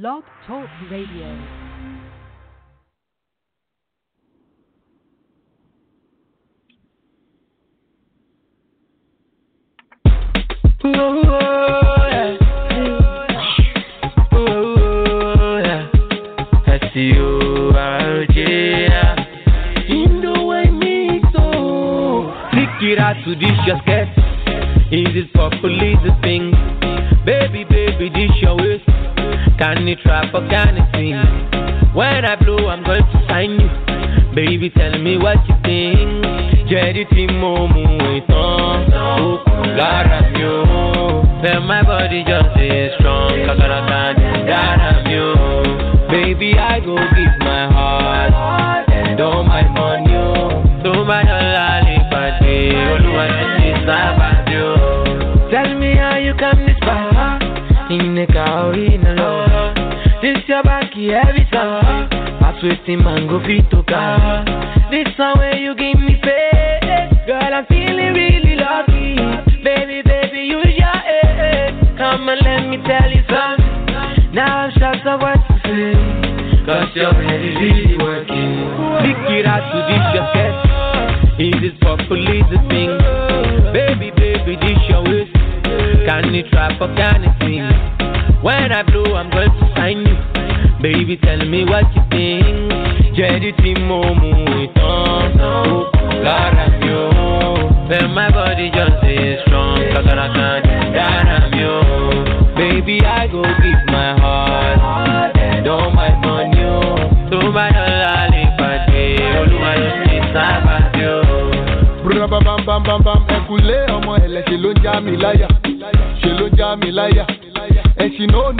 Blog Talk Radio. To this your skirt? Is it police the thing? Baby, baby, this your waist. Can you trap or can you sing? When I blow, I'm going to sign you. Baby, tell me what you think. Jerry Timo Muiton, Gara Mio. Then my body just is strong, can't Gara Mio. Baby, I go give my heart and all my money. So my dollar, pàdé olúwa ẹni sábàdé o. tell me how you come this far ìnìkà orí iná lọ. Your every time pass mango fit to car. this one where you give me faith, girl i'm feeling really lucky baby baby use your head come and let me tell you something now i'm short of what to say. Cause you're really, really working. Pick it out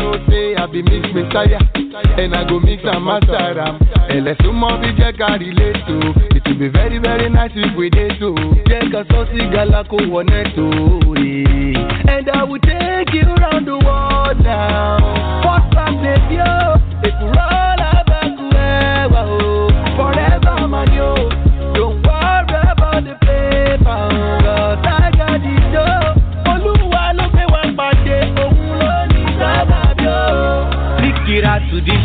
know say I be mix messiah and I go mix am master am. Ẹ̀lẹ̀ súnmọ́ bí jẹ́ ká relate o. It will be very very nice if we dey so. Jẹ́ ká sọ sí gala kó wọ nẹ́tò. And I will take you round the world now. First class baby oh.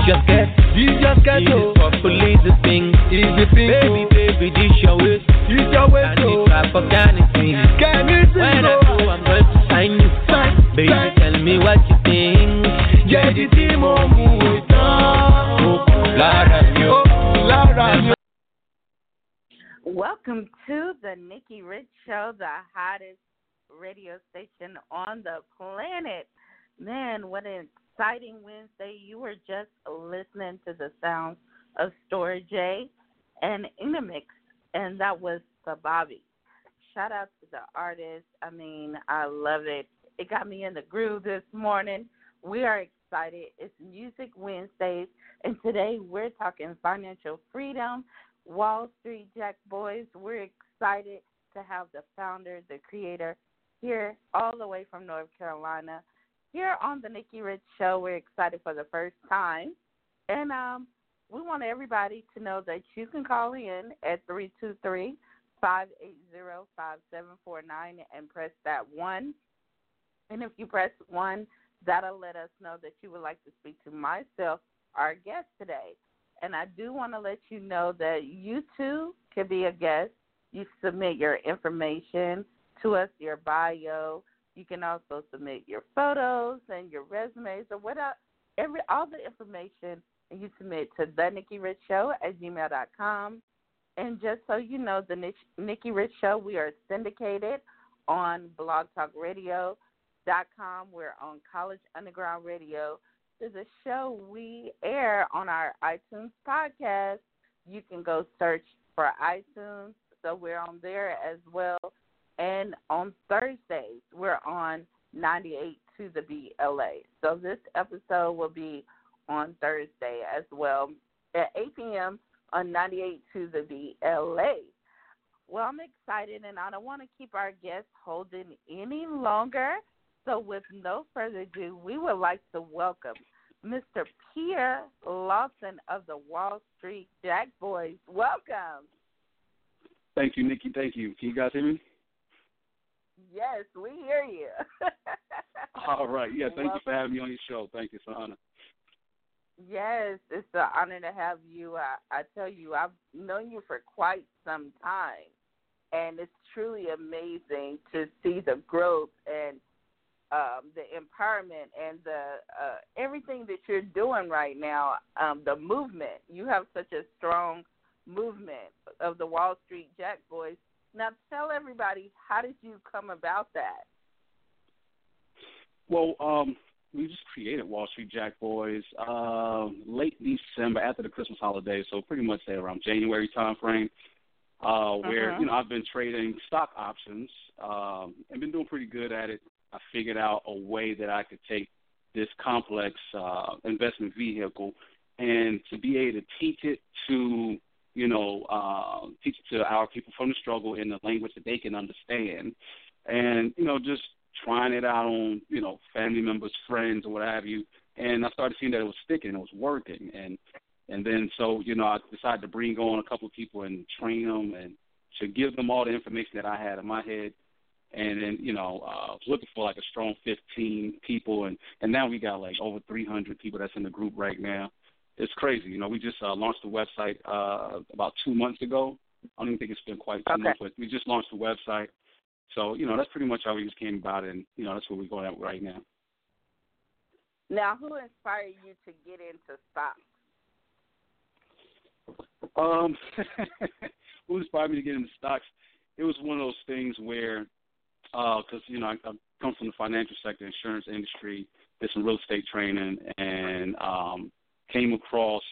Out to this your skirt. This your skirt oh. Is o. it for police the thing? Is the thing Baby, oh. baby, this your waist. This your waist oh. Can you o. trap or can you sing? Can you sing When I o? go, I'm going to sign you. sign, Baby, tell me what you think. Jẹ́jí tí mo mú ìtàn. Lára mi o. Lára mi o. Welcome to the Nikki Rich Show, the hottest radio station on the planet. Man, what an exciting Wednesday. You were just listening to the sounds of Story J and Inamix, and that was Sababi. Shout out to the artist. I mean, I love it. It got me in the groove this morning. We are excited. It's Music Wednesdays, and today we're talking financial freedom Wall Street Jack Boys. We're excited to have the founder, the creator, here all the way from North Carolina. Here on the Nikki Rich Show, we're excited for the first time. And um, we want everybody to know that you can call in at 323 580 5749 and press that one. And if you press one, that'll let us know that you would like to speak to myself, our guest today. And I do want to let you know that you too can be a guest. You submit your information to us, your bio. You can also submit your photos and your resumes or whatever, every all the information, you submit to the Nikki Rich Show at gmail.com. And just so you know, the Nick- Nikki Rich Show, we are syndicated on blogtalkradio.com. We're on College Underground Radio There's a show we air on our iTunes podcast. You can go search for iTunes. So we're on there as well. And on Thursdays, we're on 98 to the Beat LA. So this episode will be on Thursday as well at 8 p.m. on 98 to the Beat LA. Well, I'm excited and I don't want to keep our guests holding any longer. So, with no further ado, we would like to welcome Mr. Pierre Lawson of the Wall Street Jack Boys. Welcome. Thank you, Nikki. Thank you. Can you guys hear me? Yes, we hear you. All right. Yeah, thank you for having me on your show. Thank you. It's an honor. Yes, it's an honor to have you. I, I tell you, I've known you for quite some time, and it's truly amazing to see the growth and um, the empowerment and the uh, everything that you're doing right now. Um, the movement you have such a strong movement of the Wall Street Jack Boys. Now, tell everybody how did you come about that? Well, um, we just created Wall Street Jack Boys uh, late December after the Christmas holiday, so pretty much say around January time frame. Uh, where uh-huh. you know I've been trading stock options um, and been doing pretty good at it. I figured out a way that I could take this complex uh, investment vehicle and to be able to teach it to you know uh, teach it to our people from the struggle in the language that they can understand, and you know just trying it out on, you know, family members, friends, or what have you. And I started seeing that it was sticking, it was working, and and then so you know I decided to bring on a couple of people and train them and to give them all the information that I had in my head. And then you know uh, was looking for like a strong 15 people, and and now we got like over 300 people that's in the group right now. It's crazy, you know. We just uh, launched the website uh, about two months ago. I don't even think it's been quite two okay. months, but we just launched the website so, you know, that's pretty much how we just came about and, you know, that's what we're going at right now. Now, who inspired you to get into stocks? Um, who inspired me to get into stocks? It was one of those things where, because, uh, you know, I, I come from the financial sector, insurance industry, did some real estate training, and um, came across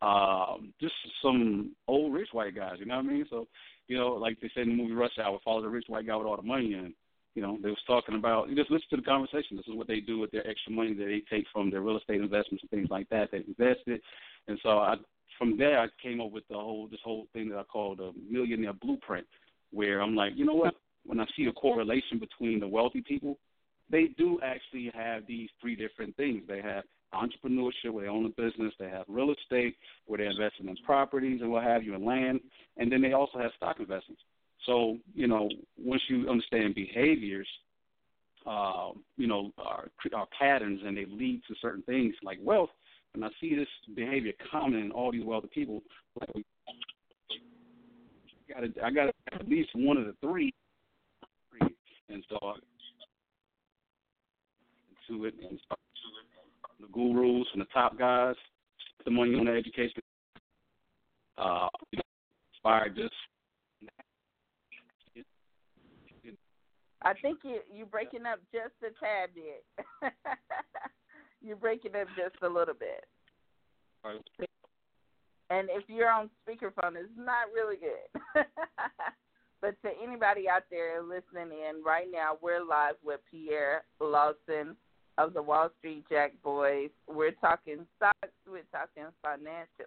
um, just some old rich white guys, you know what I mean? So you know, like they said in the movie Rush Hour, follow the rich white guy with all the money and you know, they was talking about you just listen to the conversation. This is what they do with their extra money that they take from their real estate investments and things like that. They invested and so I from there I came up with the whole this whole thing that I call the millionaire blueprint where I'm like, you know what, when I see a correlation between the wealthy people, they do actually have these three different things. They have entrepreneurship where they own a business, they have real estate where they're investing in properties and what have you, and land, and then they also have stock investments. So, you know, once you understand behaviors, uh, you know, our, our patterns and they lead to certain things like wealth, and I see this behavior common in all these wealthy people, like I got I at least one of the three, and so I, to it and start the gurus and the top guys, the money on the education, uh, inspired just. I think you you breaking up just a tad bit. you're breaking up just a little bit. And if you're on speakerphone, it's not really good. but to anybody out there listening in right now, we're live with Pierre Lawson of the Wall Street Jack Boys. We're talking stocks, we're talking financial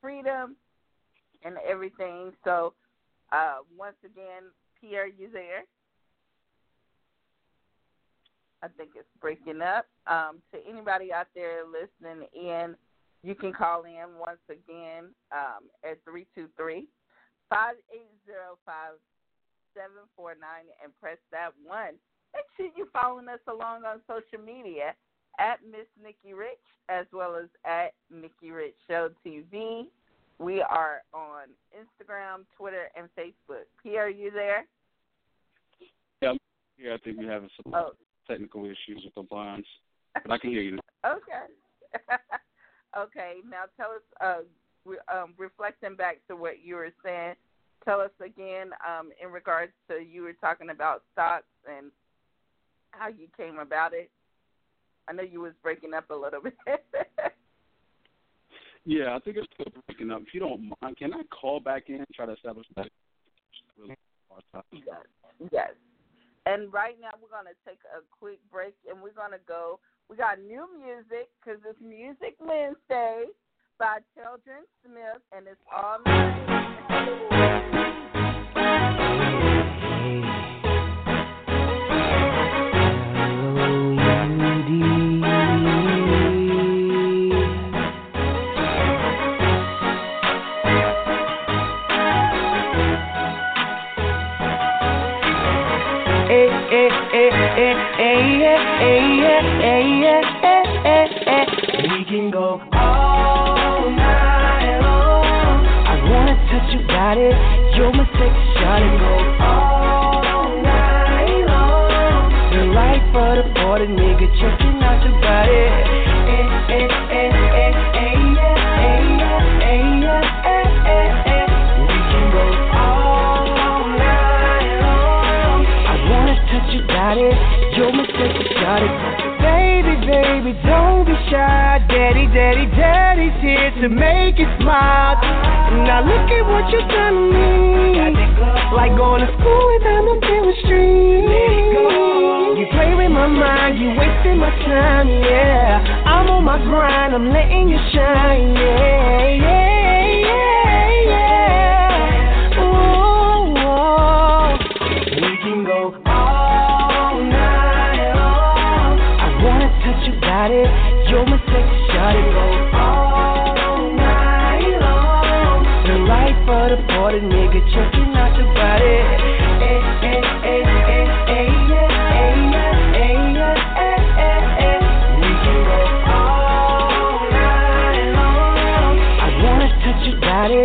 freedom, and everything. So, uh, once again, Pierre, you there? I think it's breaking up. Um, to anybody out there listening in, you can call in once again um, at 323 580 5749 and press that one Make sure you're following us along on social media at Miss Nikki Rich as well as at Nikki Rich Show TV. We are on Instagram, Twitter, and Facebook. P, are you there? Yeah, yeah. I think we're having some oh. technical issues with the lines, but I can hear you. okay. okay. Now tell us, uh, re- um, reflecting back to what you were saying. Tell us again um, in regards to you were talking about stocks and how you came about it. I know you was breaking up a little bit. yeah, I think it's still breaking up. If you don't mind, can I call back in and try to establish that? Yes. Yes. And right now we're going to take a quick break and we're going to go. We got new music because it's Music Wednesday by Children Smith and it's all We can go all night long. I wanna touch your body, you're my sexy shawty. Go all night long. The right for the party, nigga, checking out your body. Shy. Daddy, daddy, daddy's here to make you smile. Now look at what you've done to me. Like going to school without no chemistry. You play with my mind, you wasting my time, yeah. I'm on my grind, I'm letting you shine, yeah, yeah, wanna touch your body, you're my sexy shawty. Go all night long. The right for the party, nigga, checking out your body. Yeah, yeah, yeah. We can go all night long. I wanna touch your body,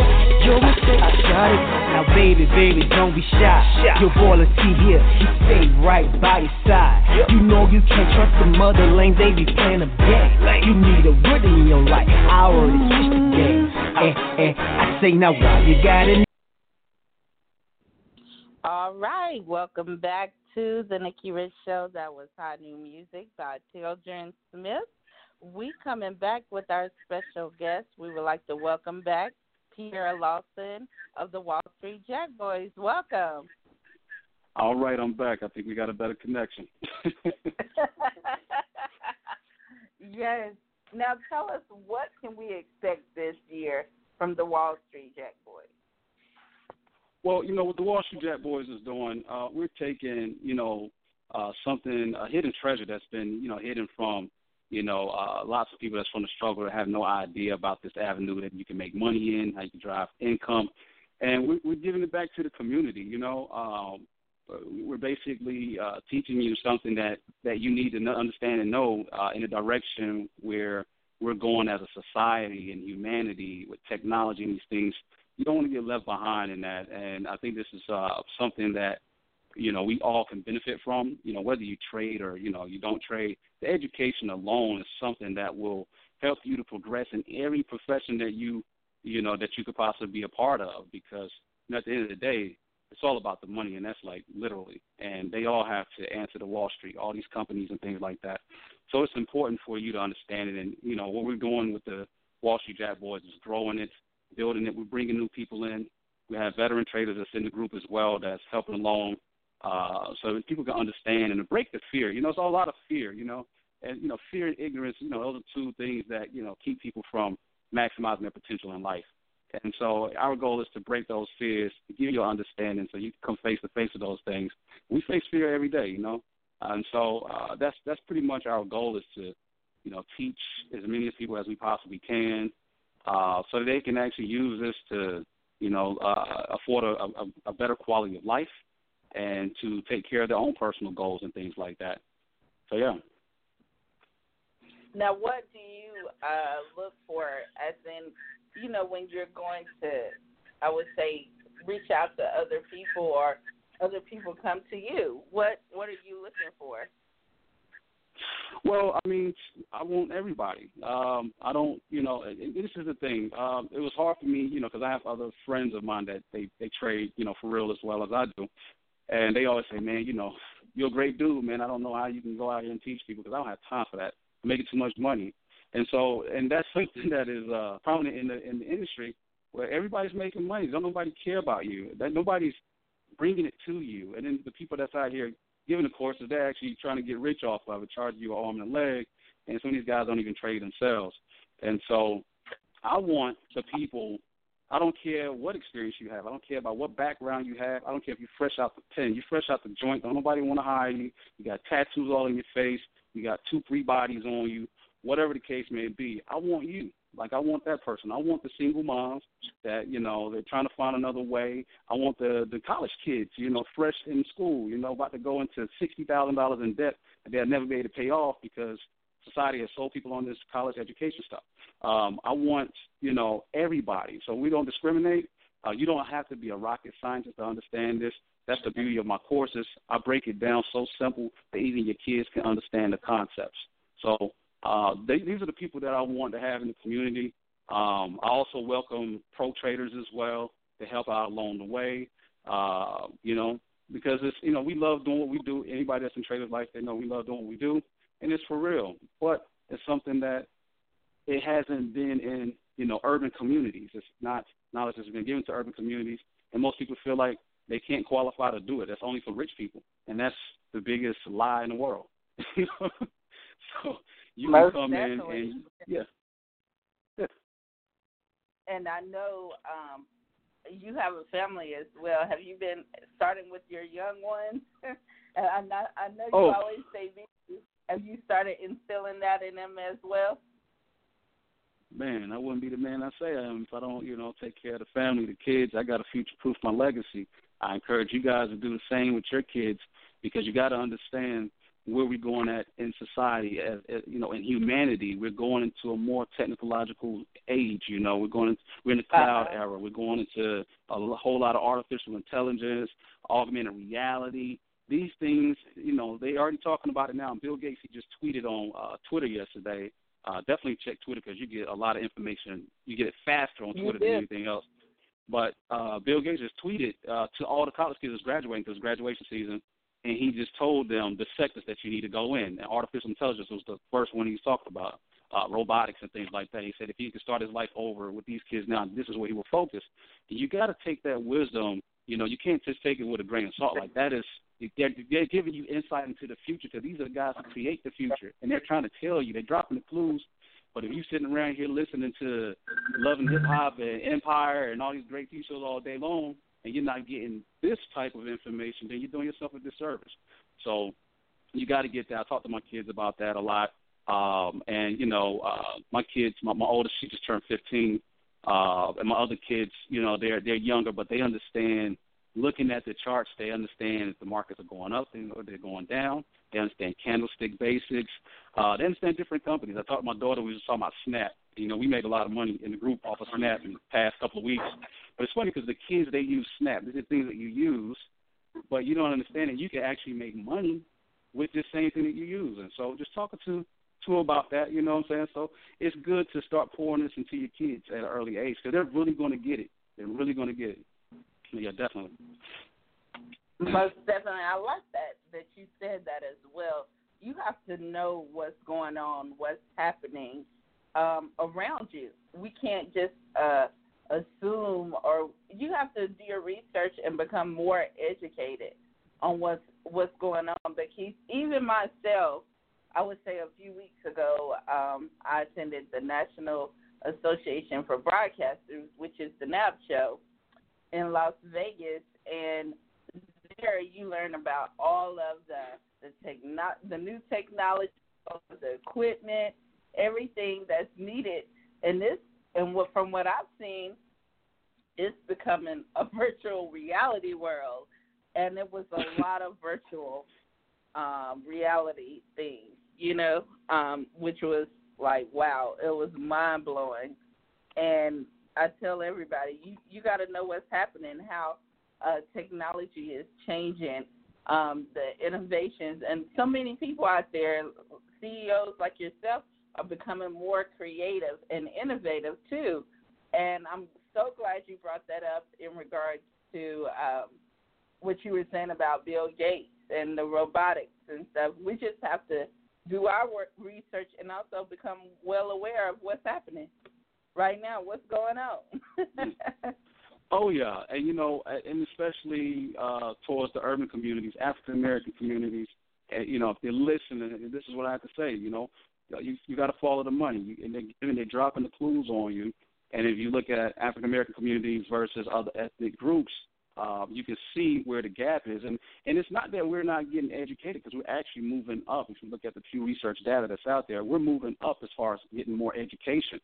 you're my sexy shawty. Now, baby, baby, don't be shy. Your boy T here, he stay right by your side. You know you can't trust the mother lanes, they be playing a game. You need a rhythm in your life. I already switched the game. Eh, eh, I say now, why you got it? All right, welcome back to the Nikki Rich Show. That was Hot New Music by Children Smith. We coming back with our special guest. We would like to welcome back Pierre Lawson of the Wall Street Jack Boys. Welcome. All right, I'm back. I think we got a better connection. yes. Now tell us what can we expect this year from the Wall Street Jack Boys? Well, you know what the Wall Street Jack Boys is doing, uh, we're taking, you know, uh, something a hidden treasure that's been, you know, hidden from, you know, uh, lots of people that's from the struggle that have no idea about this avenue that you can make money in, how you can drive income, and we're, we're giving it back to the community. You know, um, we're basically uh, teaching you something that that you need to understand and know uh, in a direction where we're going as a society and humanity with technology and these things you don't want to get left behind in that. And I think this is uh, something that you know we all can benefit from. You know, whether you trade or you know you don't trade, the education alone is something that will help you to progress in every profession that you you know that you could possibly be a part of. Because you know, at the end of the day, it's all about the money, and that's like literally. And they all have to answer to Wall Street, all these companies and things like that. So it's important for you to understand it. And you know what we're doing with the Wall Street Jack Boys is growing it building it. We're bringing new people in. We have veteran traders that's in the group as well that's helping along, uh, so that people can understand and to break the fear. You know, it's a lot of fear. You know, and you know, fear and ignorance. You know, those are two things that you know keep people from maximizing their potential in life. And so our goal is to break those fears, to give you understanding, so you can come face to face with those things. We face fear every day, you know, and so uh, that's that's pretty much our goal is to, you know, teach as many people as we possibly can, uh, so they can actually use this to, you know, uh, afford a, a, a better quality of life and to take care of their own personal goals and things like that. So yeah. Now, what do you uh, look for, as in, you know, when you're going to, I would say, reach out to other people or other people come to you? What What are you looking for? Well, I mean, I want everybody. Um, I don't, you know, this is the thing. Um, it was hard for me, you know, because I have other friends of mine that they they trade, you know, for real as well as I do, and they always say, man, you know, you're a great dude, man. I don't know how you can go out here and teach people because I don't have time for that. I'm making too much money, and so, and that's something that is uh, prominent in the in the industry where everybody's making money. Don't nobody care about you. That nobody's bringing it to you, and then the people that's out here giving the courses, they're actually trying to get rich off of it, charging you an arm and a leg, and some of these guys don't even trade themselves. And so I want the people I don't care what experience you have. I don't care about what background you have. I don't care if you're fresh out the pen. You're fresh out the joint. Don't nobody want to hire you. You got tattoos all in your face. You got two, three bodies on you. Whatever the case may be, I want you. Like I want that person. I want the single moms that you know they're trying to find another way. I want the the college kids, you know, fresh in school, you know, about to go into sixty thousand dollars in debt that they'll never be able to pay off because society has sold people on this college education stuff. Um, I want you know everybody, so we don't discriminate. Uh, you don't have to be a rocket scientist to understand this. That's the beauty of my courses. I break it down so simple that even your kids can understand the concepts. So uh, they, these are the people that I want to have in the community. Um, I also welcome pro traders as well to help out along the way. Uh, you know, because it's you know we love doing what we do. Anybody that's in traders life, they know we love doing what we do, and it's for real. But it's something that it hasn't been in you know urban communities. It's not knowledge that's been given to urban communities, and most people feel like they can't qualify to do it. That's only for rich people, and that's the biggest lie in the world. so you Most can come definitely. in and yeah. yeah. And I know um, you have a family as well. Have you been starting with your young ones? and I know, I know you Oh. always say this. Have you started instilling that in them as well? Man, I wouldn't be the man I say I am if I don't, you know, take care of the family, the kids. I got to future proof my legacy. I encourage you guys to do the same with your kids because you got to understand where we're going at in society, as, as you know, in humanity. We're going into a more technological age. You know, we're going, Into, we're in the cloud Uh-huh. era. We're going into a whole lot of artificial intelligence, augmented reality. These things, you know, they already talking about it now. Bill Gates he just tweeted on uh, Twitter yesterday uh, definitely check Twitter because you get a lot of information. You get it faster on Twitter than anything else. But uh, Bill Gates just tweeted uh, to all the college kids that's graduating because graduation season, and he just told them the sectors that you need to go in. And artificial intelligence was the first one he talking about, uh, robotics and things like that. He said if he could start his life over with these kids now, this is where he will focus. And you got to take that wisdom. You know, you can't just take it with a grain of salt. Like that is they're, they're giving you insight into the future because these are the guys who create the future, and they're trying to tell you. They're dropping the clues. But if you're sitting around here listening to Love and Hip Hop and Empire and all these great TV shows all day long, and you're not getting this type of information, then you're doing yourself a disservice. So you got to get that. I talk to my kids about that a lot. Um, and you know, uh, my kids, my, my oldest, she just turned 15, uh, and my other kids, you know, they're they're younger, but they understand. Looking at the charts, they understand if the markets are going up or they're going down. They understand candlestick basics. Uh, they understand different companies. I talked to my daughter. We was talking about Snap. You know, we made a lot of money in the group off of Snap in the past couple of weeks. But it's funny because the kids they use Snap. These are things that you use, but you don't understand that you can actually make money with this same thing that you use. And so, just talking to to about that. You know what I'm saying? So it's good to start pouring this into your kids at an early age because they're really going to get it. They're really going to get it. Yeah, definitely. Most definitely. I like that that you said that as well. You have to know what's going on, what's happening um, around you. We can't just uh, assume, or you have to do your research and become more educated on what's what's going on. Because even myself, I would say a few weeks ago, um, I attended the National Association for Broadcasters, which is the NAB show in Las Vegas, and there you learn about all of the the techno- the new technology, the equipment, everything that's needed. And this, and what from what I've seen, it's becoming a virtual reality world, and it was a lot of virtual um, reality things, you know, um, which was like wow, it was mind blowing. And I tell everybody, you you got to know what's happening, how uh, technology is changing, um, the innovations, and so many people out there, CEOs like yourself, are becoming more creative and innovative too. And I'm so glad you brought that up in regards to um, what you were saying about Bill Gates and the robotics and stuff. We just have to do our work, research and also become well aware of what's happening right now. What's going on? Oh yeah, and you know, and especially uh, towards the urban communities, African American communities. You know, if they're listening, this is what I have to say. You know, you you got to follow the money, and, they, and they're dropping the clues on you. And if you look at African American communities versus other ethnic groups, um, you can see where the gap is. And and it's not that we're not getting educated because we're actually moving up. If you look at the Pew Research data that's out there, we're moving up as far as getting more education.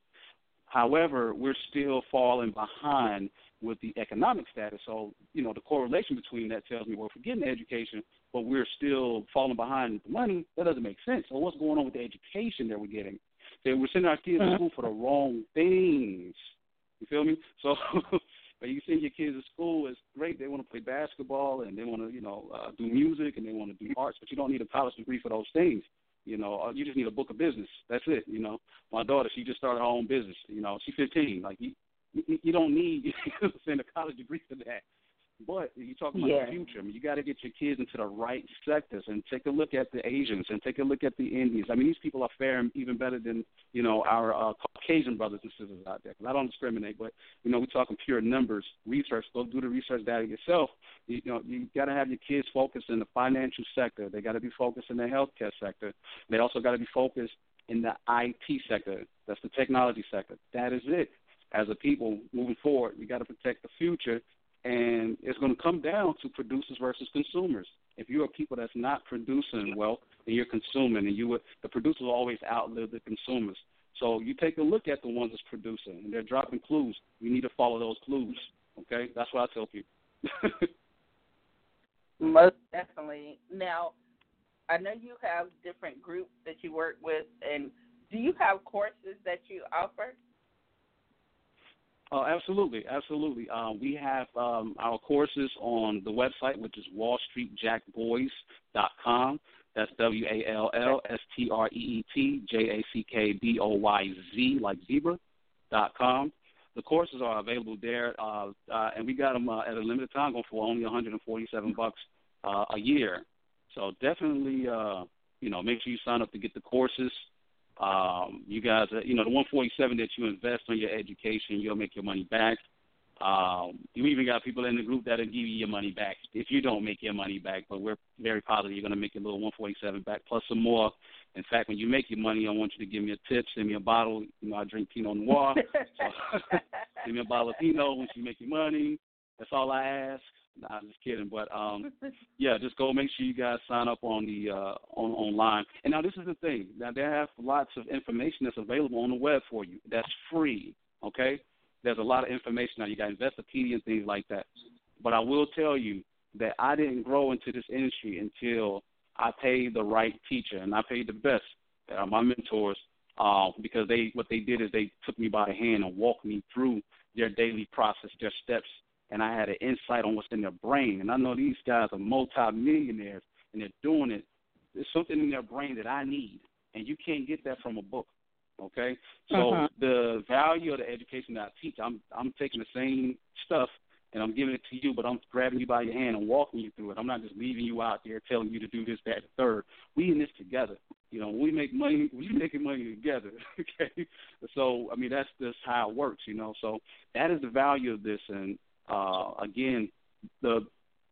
However, we're still falling behind with the economic status. So, you know, the correlation between that tells me, well, if we're getting the education, but we're still falling behind with the money, that doesn't make sense. So what's going on with the education that we're getting? So we're sending our kids to school for the wrong things. You feel me? So when you send your kids to school, it's great. They want to play basketball and they want to, you know, uh, do music and they want to do arts, but you don't need a college degree for those things. You know, uh, you just need a book of business. That's it. You know, my daughter, she just started her own business. You know, she's 15. Like you, you, you don't need to send a college degree for that. But you talk about yeah. the future. I mean, you got to get your kids into the right sectors and take a look at the Asians and take a look at the Indians. I mean, these people are faring even better than you know our uh, Caucasian brothers and sisters out there. Cause I don't discriminate, but you know, we're talking pure numbers. Research. Go do the research data yourself. You, you know, you got to have your kids focused in the financial sector. They got to be focused in the healthcare sector. They also got to be focused in the IT sector. That's the technology sector. That is it. As a people moving forward, we got to protect the future and it's going to come down to producers versus consumers. If you are people that's not producing wealth, then you're consuming, and you would, the producers always outlive the consumers. So you take a look at the ones that's producing, and they're dropping clues. You need to follow those clues. Okay, that's what I tell people. Most definitely. Now, I know you have different groups that you work with, and do you have courses that you offer? Oh, absolutely, absolutely. Um, we have um, our courses on the website, which is WallStreetJackBoys.com. That's W A L L S T R E E T J A C K B O Y Z, like zebra. dot com. The courses are available there, uh, uh, and we got them uh, at a limited time, going for only 147 bucks uh, a year. So definitely, uh, you know, make sure you sign up to get the courses. Um, you guys, uh, you know, the 147 that you invest on your education, you'll make your money back. Um, you even got people in the group that'll give you your money back if you don't make your money back. But we're very positive you're going to make your little 147 back plus some more. In fact, when you make your money, I want you to give me a tip, send me a bottle. You know, I drink Pinot Noir. so, give me a bottle of Pinot once you make your money. That's all I ask. Nah, I'm just kidding. But um, yeah, just go make sure you guys sign up on the uh, on online. And now this is the thing. Now they have lots of information that's available on the web for you. That's free. Okay. There's a lot of information now. You got Investopedia and things like that. But I will tell you that I didn't grow into this industry until I paid the right teacher, and I paid the best. That are my mentors, uh, because they what they did is they took me by the hand and walked me through their daily process, their steps and I had an insight on what's in their brain. And I know these guys are multimillionaires and they're doing it. There's something in their brain that I need, and you can't get that from a book. Okay, so uh-huh. the value of the education that I teach, I'm I'm taking the same stuff and I'm giving it to you, but I'm grabbing you by your hand and walking you through it. I'm not just leaving you out there telling you to do this, that, and third. We in this together. You know, we make money, we making money together. okay, so I mean that's just how it works. You know, so that is the value of this, and uh, again, the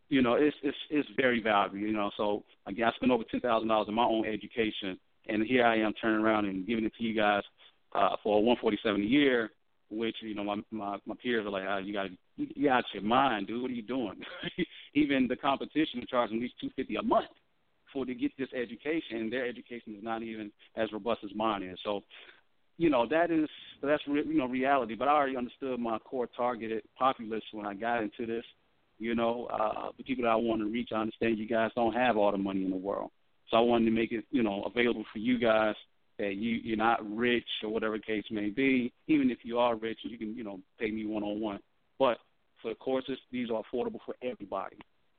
you know it's it's it's very valuable. You know, so again, I spent over ten thousand dollars in my own education, and here I am turning around and giving it to you guys uh, for one forty seven a year. Which you know my my, my peers are like, oh, you got you, got your mind, dude. What are you doing? Even the competition charging at least two fifty a month for to get this education, and their education is not even as robust as mine is. So you know that is that's re, you know reality. But I already understood my core targeted populace when I got into this. You know, uh, the people that I want to reach. I understand you guys don't have all the money in the world, so I wanted to make it you know available for you guys that you you're not rich or whatever case may be. Even if you are rich, you can you know pay me one on one. But for the courses, these are affordable for everybody.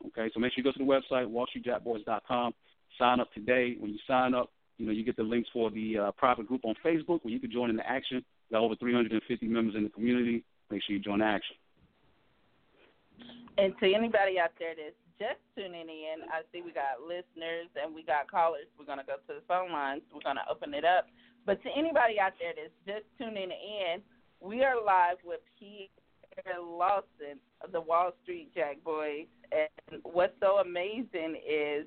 Okay, so make sure you go to the website wallstreetjackboys.com. Sign up today. When you sign up, you know, you get the links for the uh, private group on Facebook where you can join in the action. We got over 350 members in the community. Make sure you join the action. And to anybody out there that's just tuning in, I see we got listeners and we got callers. We're going to go to the phone lines. We're going to open it up. But to anybody out there that's just tuning in, we are live with Pierre Lawson of the Wall Street Jack Boys. And what's so amazing is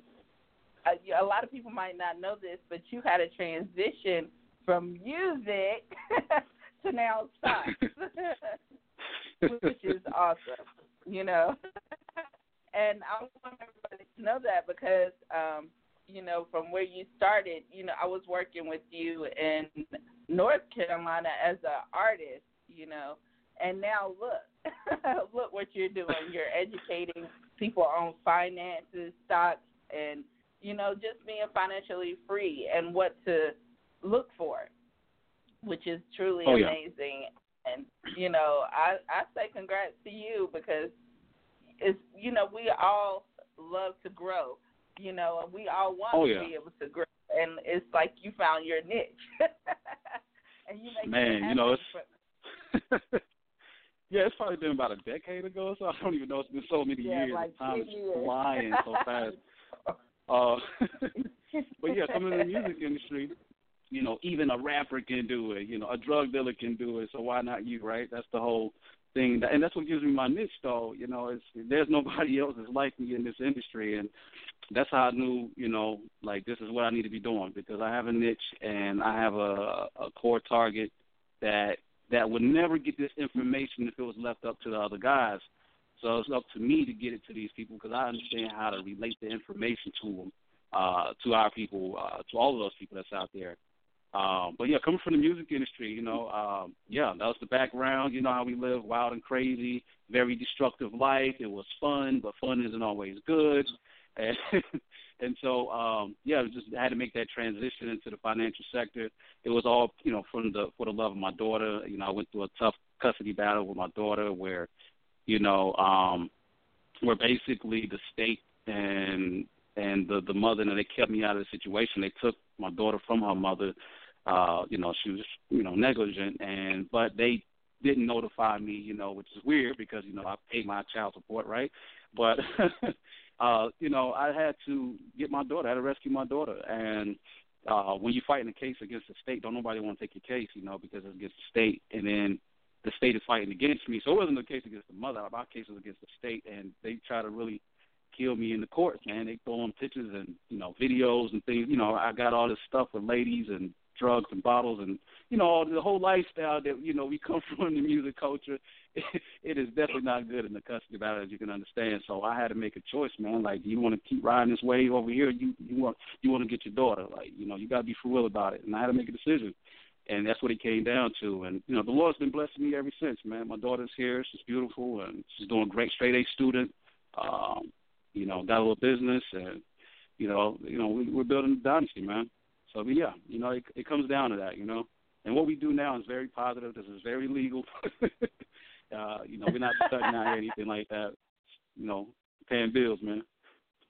a, a lot of people might not know this, but you had a transition from music to now stocks, which is awesome. You know, and I want everybody to know that because, um, you know, from where you started, you know, I was working with you in North Carolina as an artist, you know, and now look, look what you're doing. You're educating people on finances, stocks, and you know, just being financially free and what to look for, which is truly oh, yeah. amazing. And you know, I I say congrats to you because it's you know we all love to grow, you know, and we all want oh, to be able to grow. And it's like you found your niche, and you make man, you know it's. Yeah, it's probably been about a decade ago, so I don't even know. It's been so many yeah, years. Like Time is years. flying so fast. Uh, but yeah, coming in the music industry, you know, even a rapper can do it. You know, a drug dealer can do it. So why not you, right? That's the whole thing, and that's what gives me my niche, though. You know, it's there's nobody else that's like me in this industry, and that's how I knew, you know, like this is what I need to be doing because I have a niche and I have a, a core target that that would never get this information if it was left up to the other guys. So it's up to me to get it to these people because I understand how to relate the information to them, uh, to our people, uh, to all of those people that's out there. Um, but yeah, coming from the music industry, you know, um, yeah, that was the background. You know how we live, wild and crazy, very destructive life. It was fun, but fun isn't always good. And and so um, yeah, just had to make that transition into the financial sector. It was all you know from the for the love of my daughter. You know, I went through a tough custody battle with my daughter where, you know, um, where basically the state and and the the mother and they kept me out of the situation. They took my daughter from her mother. Uh, you know, she was you know negligent, and but they didn't notify me. You know, which is weird because you know I paid my child support, right? But uh, you know, I had to get my daughter. I had to rescue my daughter, and uh, when you're fighting a case against the state, don't nobody want to take your case, you know, because it's against the state, and then the state is fighting against me. So it wasn't a case against the mother. My case was against the state, and they try to really kill me in the courts, man. They throwing pictures and you know videos and things. You know, I got all this stuff with ladies and drugs and bottles and you know the whole lifestyle that you know we come from in the music culture. It, it is definitely not good in the custody battle, as you can understand. So I had to make a choice, man. Like, do you want to keep riding this wave over here? You you want you want to get your daughter? Like, you know, you got to be for real about it. And I had to make a decision and that's what it came down to. And you know, the Lord's been blessing me ever since, man. My daughter's here; she's beautiful, and she's doing great, straight A student. Um, you know, got a little business, and you know, you know, we, we're building a dynasty, man. So, but yeah, you know, it, it comes down to that, you know. And what we do now is very positive. This is very legal. uh, you know, we're not cutting out anything like that. You know, paying bills, man.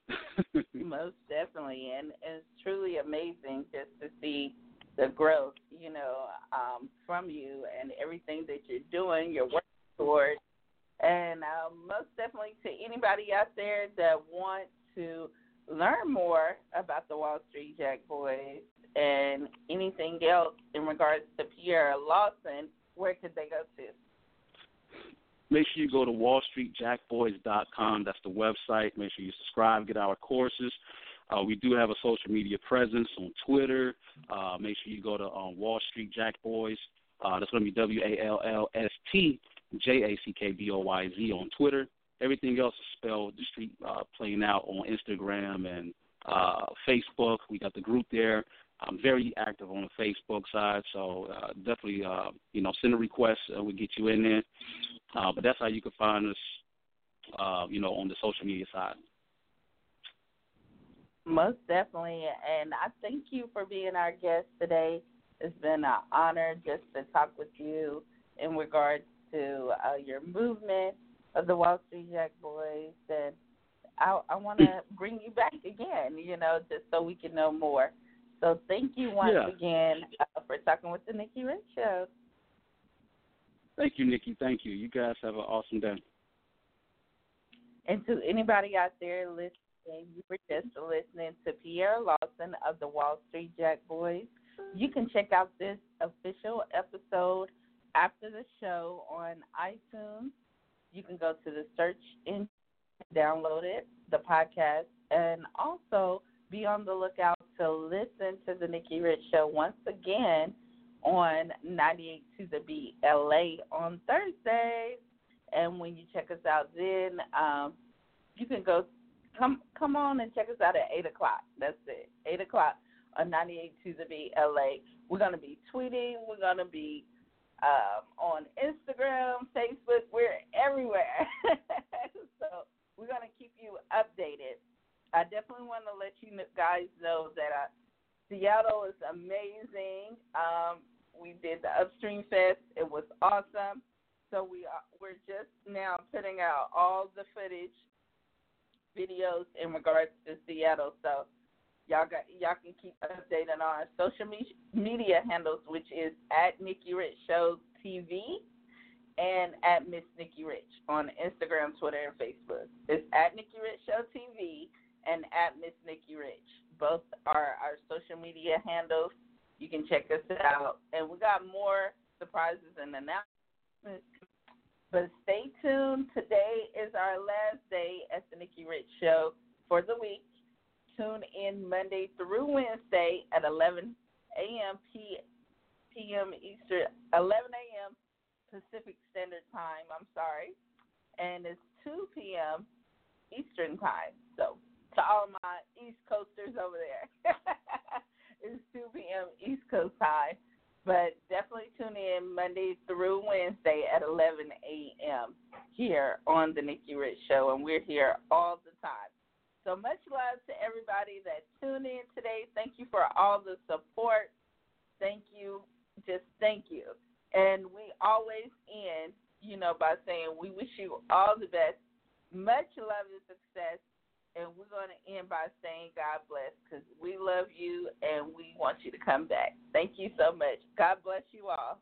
Most definitely, and it's truly amazing just to see the growth, you know, um, from you and everything that you're doing, you're working towards. And um, most definitely to anybody out there that wants to learn more about the Wall Street Jack Boys and anything else in regards to Pierre Lawson, where could they go to? Make sure you go to wallstreetjackboys.com. That's the website. Make sure you subscribe, get our courses. Uh, we do have a social media presence on Twitter. Uh, make sure you go to um, Wall Street Jack Boys. Uh, that's going to be W A L L S T J A C K B O Y Z on Twitter. Everything else is spelled the street uh, playing out on Instagram and uh, Facebook. We got the group there. I'm very active on the Facebook side, so uh, definitely uh, you know send a request. Uh, we get you in there. Uh, but that's how you can find us, uh, you know, on the social media side. Most definitely. And I thank you for being our guest today. It's been an honor just to talk with you in regards to uh, your movement of the Wall Street Jack Boys. And I, I want to bring you back again, you know, just so we can know more. So thank you once yeah. again uh, for talking with the Nikki Rich Show. Thank you, Nikki. Thank you. You guys have an awesome day. And to anybody out there listening, you were just listening to Pierre Lawson of the Wall Street Jack Boys. You can check out this official episode after the show on iTunes. You can go to the search engine, download it, the podcast, and also be on the lookout to listen to the Nikki Rich Show once again on 98 to the Beat LA on Thursdays. And when you check us out then, um, you can go come come on and check us out at eight o'clock. That's it. Eight o'clock on ninety eight to the Beat LA. We're to be tweeting. We're to be um, on Instagram, Facebook. We're everywhere. so we're to keep you updated. I definitely want to let you guys know that uh, Seattle is amazing. Um, we did the Upstream Fest. It was awesome. So we are, we're just now putting out all the footage, videos in regards to Seattle. So y'all got y'all can keep updated on our social media handles, which is at Nikki Rich Show TV and at Miss Nikki Rich on Instagram, Twitter, and Facebook. It's at Nikki Rich Show TV and at Miss Nikki Rich. Both are our social media handles. You can check us out, and we got more surprises and announcements. But stay tuned. Today is our last day at the Nikki Rich Show for the week. Tune in Monday through Wednesday at 11 a.m. P- p.m. Eastern, 11 a.m. Pacific Standard Time. I'm sorry, and it's 2 p.m. Eastern Time. So to all my East Coasters over there, it's 2 p.m. East Coast time. But definitely tune in Monday through Wednesday at 11 a.m. here on the Nikki Rich Show, and we're here all the time. So much love to everybody that tuned in today. Thank you for all the support. Thank you. Just thank you. And we always end, you know, by saying we wish you all the best. Much love and success. And we're going to end by saying God bless because we love you and we want you to come back. Thank you so much. God bless you all.